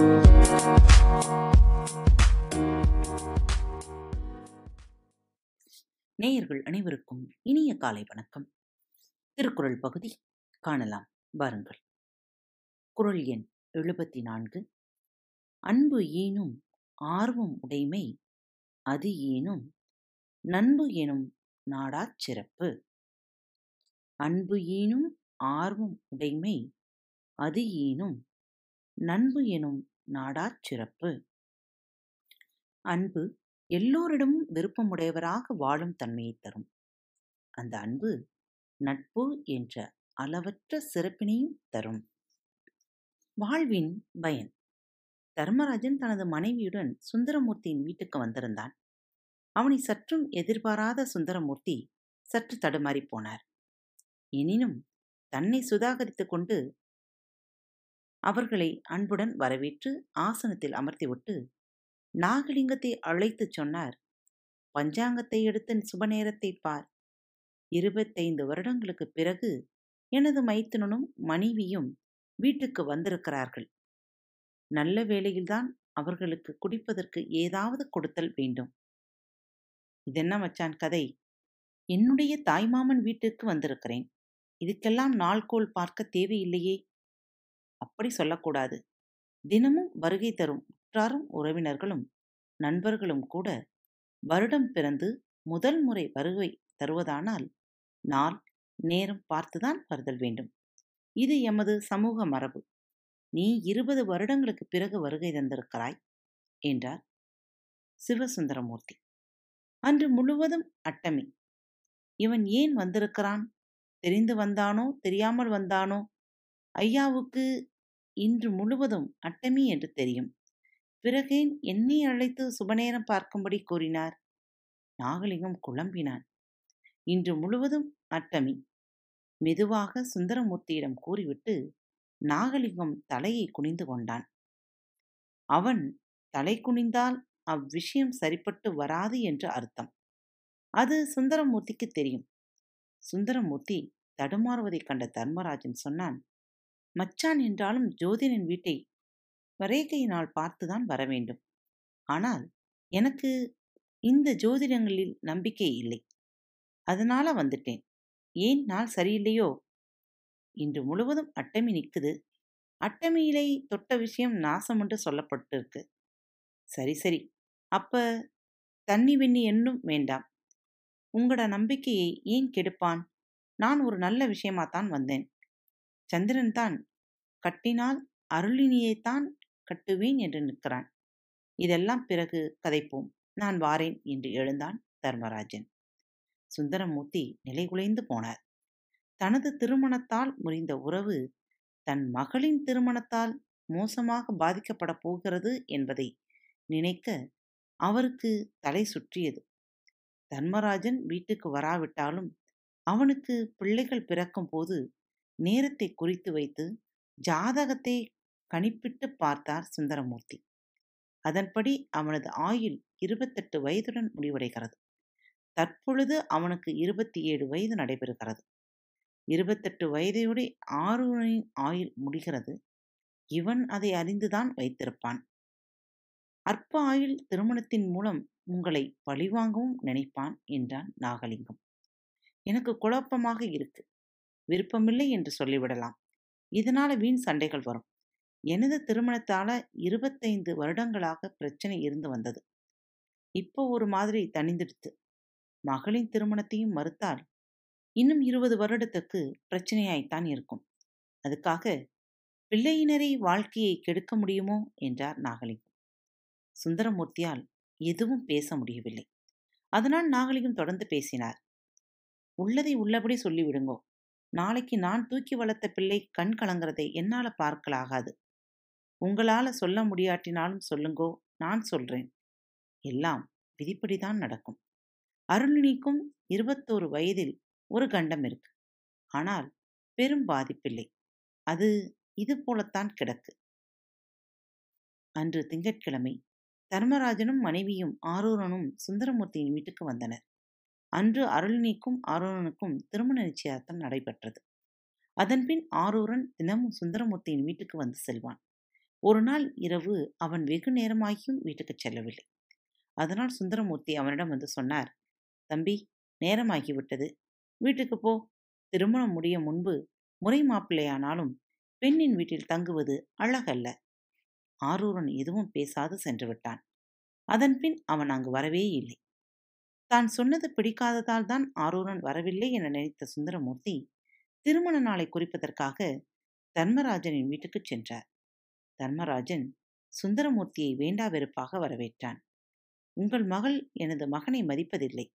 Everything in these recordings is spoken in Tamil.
நேயர்கள் அனைவருக்கும் இனிய காலை வணக்கம். திருக்குறள் பகுதி காணலாம். வாருங்கள். குறள் எண் எழுபத்தி நான்கு அன்பு ஈனும் ஆர்வம் உடைமை அது ஈனும் நண்பு எனும் நாடாச் சிறப்பு. அன்பு ஈனும் ஆர்வம் உடைமை அது ஈனும் நண்பு எனும் நாடாச் சிறப்பு. அன்பு எல்லோரிடமும் விருப்பமுடையவராக வாழும் தன்மையை தரும். அந்த அன்பு நட்பு என்ற அளவற்ற சிறப்பினையும் தரும். வாழ்வின் பயன். தர்மராஜன் தனது மனைவியுடன் சுந்தரமூர்த்தியின் வீட்டுக்கு வந்திருந்தான். அவனை சற்றும் எதிர்பாராத சுந்தரமூர்த்தி சற்று தடுமாறி போனார். எனினும் தன்னை சுதாகரித்துக் கொண்டு அவர்களை அன்புடன் வரவேற்று ஆசனத்தில் அமர்த்திவிட்டு நாகலிங்கத்தை அழைத்துச் சொன்னார். பஞ்சாங்கத்தை எடுத்து சுப நேரத்தை பார். இருபத்தைந்து வருடங்களுக்குப் பிறகு எனது மைத்துனனும் மனைவியும் வீட்டுக்கு வந்திருக்கிறார்கள். நல்ல வேளையில்தான் அவர்களுக்கு குடிப்பதற்கு ஏதாவது கொடுத்தல் வேண்டும். இதென்ன மச்சான் கதை? என்னுடைய தாய்மாமன் வீட்டுக்கு வந்திருக்கிறேன். இதுக்கெல்லாம் நாள்கோள் பார்க்க தேவையில்லையே. அப்படி சொல்லக்கூடாது. தினமும் வருகை தரும் உற்றாரும் உறவினர்களும் நண்பர்களும் கூட வருடம் பிறந்து முதல் முறை வருகை தருவதானால் நாள் நேரம் பார்த்துதான் வருதல் வேண்டும். இது எமது சமூக மரபு. நீ இருபது வருடங்களுக்கு பிறகு வருகை தந்திருக்கிறாய் என்றார் சிவசுந்தரமூர்த்தி. அன்று முழுவதும் அட்டமி. இவன் ஏன் வந்திருக்கிறான்? தெரிந்து வந்தானோ தெரியாமல் வந்தானோ? ஐயாவுக்கு இன்று முழுவதும் அட்டமி என்று தெரியும். பிறகேன் என்னை அழைத்து சுபநேரம் பார்க்கும்படி கூறினார். நாகலிங்கம் குழம்பினான். இன்று முழுவதும் அட்டமி. மெதுவாக சுந்தரமூர்த்தியிடம் கூறிவிட்டு நாகலிங்கம் தலையை குனிந்து கொண்டான். அவன் தலை குனிந்தால் அவ்விஷயம் சரிப்பட்டு வராது என்று அர்த்தம். அது சுந்தரமூர்த்திக்கு தெரியும். சுந்தரமூர்த்தி தடுமாறுவதைக் கண்ட தர்மராஜன் சொன்னான் மச்சான் என்றாலும் ஜோதிடன் வீட்டை வரேகையினால் பார்த்துதான் வர வேண்டும். ஆனால் எனக்கு இந்த ஜோதிடங்களில் நம்பிக்கை இல்லை. அதனால வந்துட்டேன். ஏன் நாள் சரியில்லையோ? இன்று முழுவதும் அட்டமி நிற்குது அட்டமியிலை தொட்ட விஷயம் நாசம் என்று சொல்லப்பட்டிருக்கு. சரி சரி. அப்ப தண்ணி வெண்ணி என்னும் வேண்டாம். உங்களோட நம்பிக்கையை ஏன் கெடுப்பான்? நான் ஒரு நல்ல விஷயமாத்தான் வந்தேன். சந்திரன் தான் கட்டினால் அருளினியைத்தான் கட்டுவேன் என்று நிற்கிறான். இதெல்லாம் பிறகு கதைப்போம். நான் வாரேன் என்று எழுந்தான் தர்மராஜன். சுந்தரமூர்த்தி நிலைகுலைந்து போனார். தனது திருமணத்தால் முறிந்த உறவு தன் மகளின் திருமணத்தால் மோசமாக பாதிக்கப்பட போகிறது என்பதை நினைக்க அவருக்கு தலை சுற்றியது. தர்மராஜன் வீட்டுக்கு வராவிட்டாலும் அவனுக்கு பிள்ளைகள் பிறக்கும் போது நேரத்தை குறித்து வைத்து ஜாதகத்தை கணிப்பிட்டு பார்த்தார் சுந்தரமூர்த்தி. அதன்படி அவனது ஆயுள் இருபத்தெட்டு வயதுடன் முடிவடைகிறது. தற்பொழுது அவனுக்கு இருபத்தி ஏழு வயது நடைபெறுகிறது. இருபத்தெட்டு வயதையோடு ஆறுவனின் ஆயுள் முடிகிறது. இவன் அதை அறிந்துதான் வைத்திருப்பான். அற்ப ஆயுள் திருமணத்தின் மூலம் உங்களை பழிவாங்கவும் நினைப்பான் என்றான் நாகலிங்கம். எனக்கு குழப்பமாக இருக்கு. விருப்பமில்லை என்று சொல்லிவிடலாம். இதனால வீண் சண்டைகள் வரும். எனது திருமணத்தால இருபத்தைந்து வருடங்களாக பிரச்சனை இருந்து வந்தது. இப்போ ஒரு மாதிரி தணிந்துடுத்து. மகளின் திருமணத்தையும் மறுத்தால் இன்னும் இருபது வருடத்துக்கு பிரச்சனையாய்த்தான் இருக்கும். அதுக்காக பிள்ளையினரை வாழ்க்கையை கெடுக்க முடியுமோ? என்றார் நாகலிங்கம் சுந்தரமூர்த்தியால் எதுவும் பேச முடியவில்லை. அதனால் நாகலிங்கம் தொடர்ந்து பேசினார். உள்ளதை உள்ளபடி சொல்லிவிடுங்கோ. நாளைக்கு நான் தூக்கி வளர்த்த பிள்ளை கண் கலங்கிறதை என்னால பார்க்கலாகாது. உங்களால சொல்ல முடியாட்டினாலும் சொல்லுங்கோ நான் சொல்றேன். எல்லாம் விதிப்படிதான் நடக்கும். அருளினிக்கும் இருபத்தோரு வயதில் ஒரு கண்டம் இருக்கு. ஆனால் பெரும் பாதிப்பில்லை. அது இது போலத்தான் கிடக்கு. அன்று திங்கட்கிழமை தர்மராஜனும் மனைவியும் ஆரூரனும் சுந்தரமூர்த்தியின் வீட்டுக்கு வந்தனர். அன்று அருளினிக்கும் ஆரூரனுக்கும் திருமண நிச்சயார்த்தம் நடைபெற்றது. அதன்பின் ஆரூரன் தினமும் சுந்தரமூர்த்தியின் வீட்டுக்கு வந்து செல்வான். ஒரு நாள் இரவு அவன் வெகு நேரமாகியும் வீட்டுக்குச் செல்லவில்லை. அதனால் சுந்தரமூர்த்தி அவனிடம் வந்து சொன்னார் தம்பி நேரமாகிவிட்டது. வீட்டுக்கு போ. திருமணம் முடிய முன்பு முறை மாப்பிள்ளையானாலும் பெண்ணின் வீட்டில் தங்குவது அழகல்ல ஆரூரன் எதுவும் பேசாது சென்று விட்டான். அதன்பின் அவன் அங்கு வரவே இல்லை தான் சொன்னது பிடிக்காததால் தான் ஆரூரன் வரவில்லை என நினைத்த சுந்தரமூர்த்தி திருமண நாளை குறிப்பதற்காக தர்மராஜனின் வீட்டுக்குச் சென்றார். தர்மராஜன் சுந்தரமூர்த்தியை வேண்டா வெறுப்பாக வரவேற்றான். உங்கள் மகள் எனது மகனை மதிப்பதில்லை.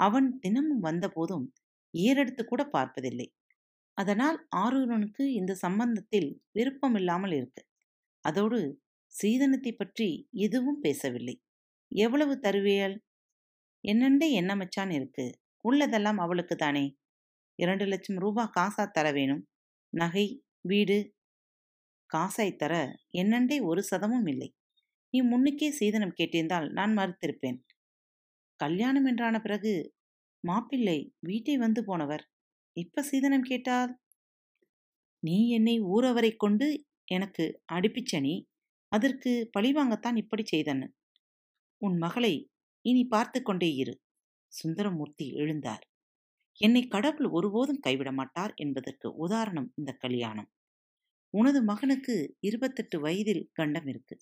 அவன் தினமும் வந்தபோதும் ஏறெடுத்து கூட பார்ப்பதில்லை. அதனால் ஆரூரனுக்கு இந்த சம்பந்தத்தில் விருப்பமில்லாமல் இருக்கு. அதோடு சீதனத்தை பற்றி எதுவும் பேசவில்லை. எவ்வளவு தருவியல்? என்னண்டே என்ன மச்சான் இருக்கு. உள்ளதெல்லாம் அவளுக்கு தானே. இரண்டு லட்சம் ரூபா காசா தர வேணும். நகை வீடு காசாய் தர என்னண்டே ஒரு சதமும் இல்லை. நீ முன்னுக்கே சீதனம் கேட்டிருந்தால் நான் மறுத்திருப்பேன். கல்யாணம் என்றான பிறகு மாப்பிள்ளை வீட்டை வந்து போனவர். இப்ப சீதனம் கேட்டால்? நீ என்னை ஊரவரை கொண்டு எனக்கு அடிப்பிச்சனி அதற்கு பழிவாங்கத்தான் இப்படி செய்தன்னு. உன் மகளை இனி பார்த்து கொண்டே இரு. சுந்தரமூர்த்தி எழுந்தார். என்னை கடவுள் ஒருபோதும் கைவிட மாட்டார் என்பதற்கு உதாரணம் இந்த கல்யாணம். உனது மகனுக்கு இருபத்தெட்டு வயதில் கண்டம் இருக்கு.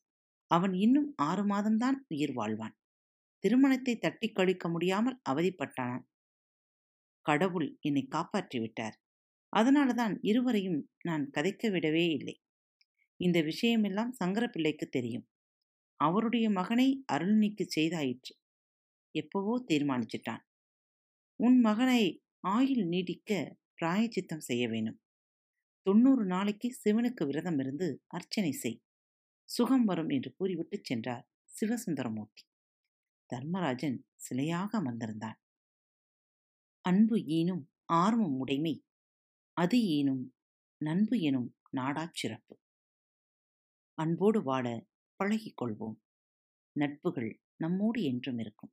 அவன் இன்னும் ஆறு மாதம்தான் உயிர் வாழ்வான். திருமணத்தை தட்டி கழிக்க முடியாமல் அவதிப்பட்டான் கடவுள் என்னை காப்பாற்றி விட்டார். அதனாலதான் இருவரையும் நான் கதைக்க விடவே இல்லை. இந்த விஷயமெல்லாம் சங்கரப்பிள்ளைக்கு தெரியும். அவருடைய மகனை அருள்நிக்கு செய்தாயிற்று. எப்பவோ தீர்மானிச்சிட்டான். உன் மகனை ஆயுள் நீடிக்க பிராயச்சித்தம் செய்ய வேணும் தொண்ணூறு நாளைக்கு சிவனுக்கு விரதம் இருந்து அர்ச்சனை செய். சுகம் வரும் என்று கூறிவிட்டு சென்றார் சிவசுந்தரமூர்த்தி. தர்மராஜன் சிலையாக அமர்ந்திருந்தான். அன்பு ஈனும் ஆர்வம் உடைமை அது ஈனும் நண்பு எனும் நாடாச் சிறப்பு. அன்போடு வாழ பழகிக்கொள்வோம் நட்புகள் நம்மோடு என்றும் இருக்கும்.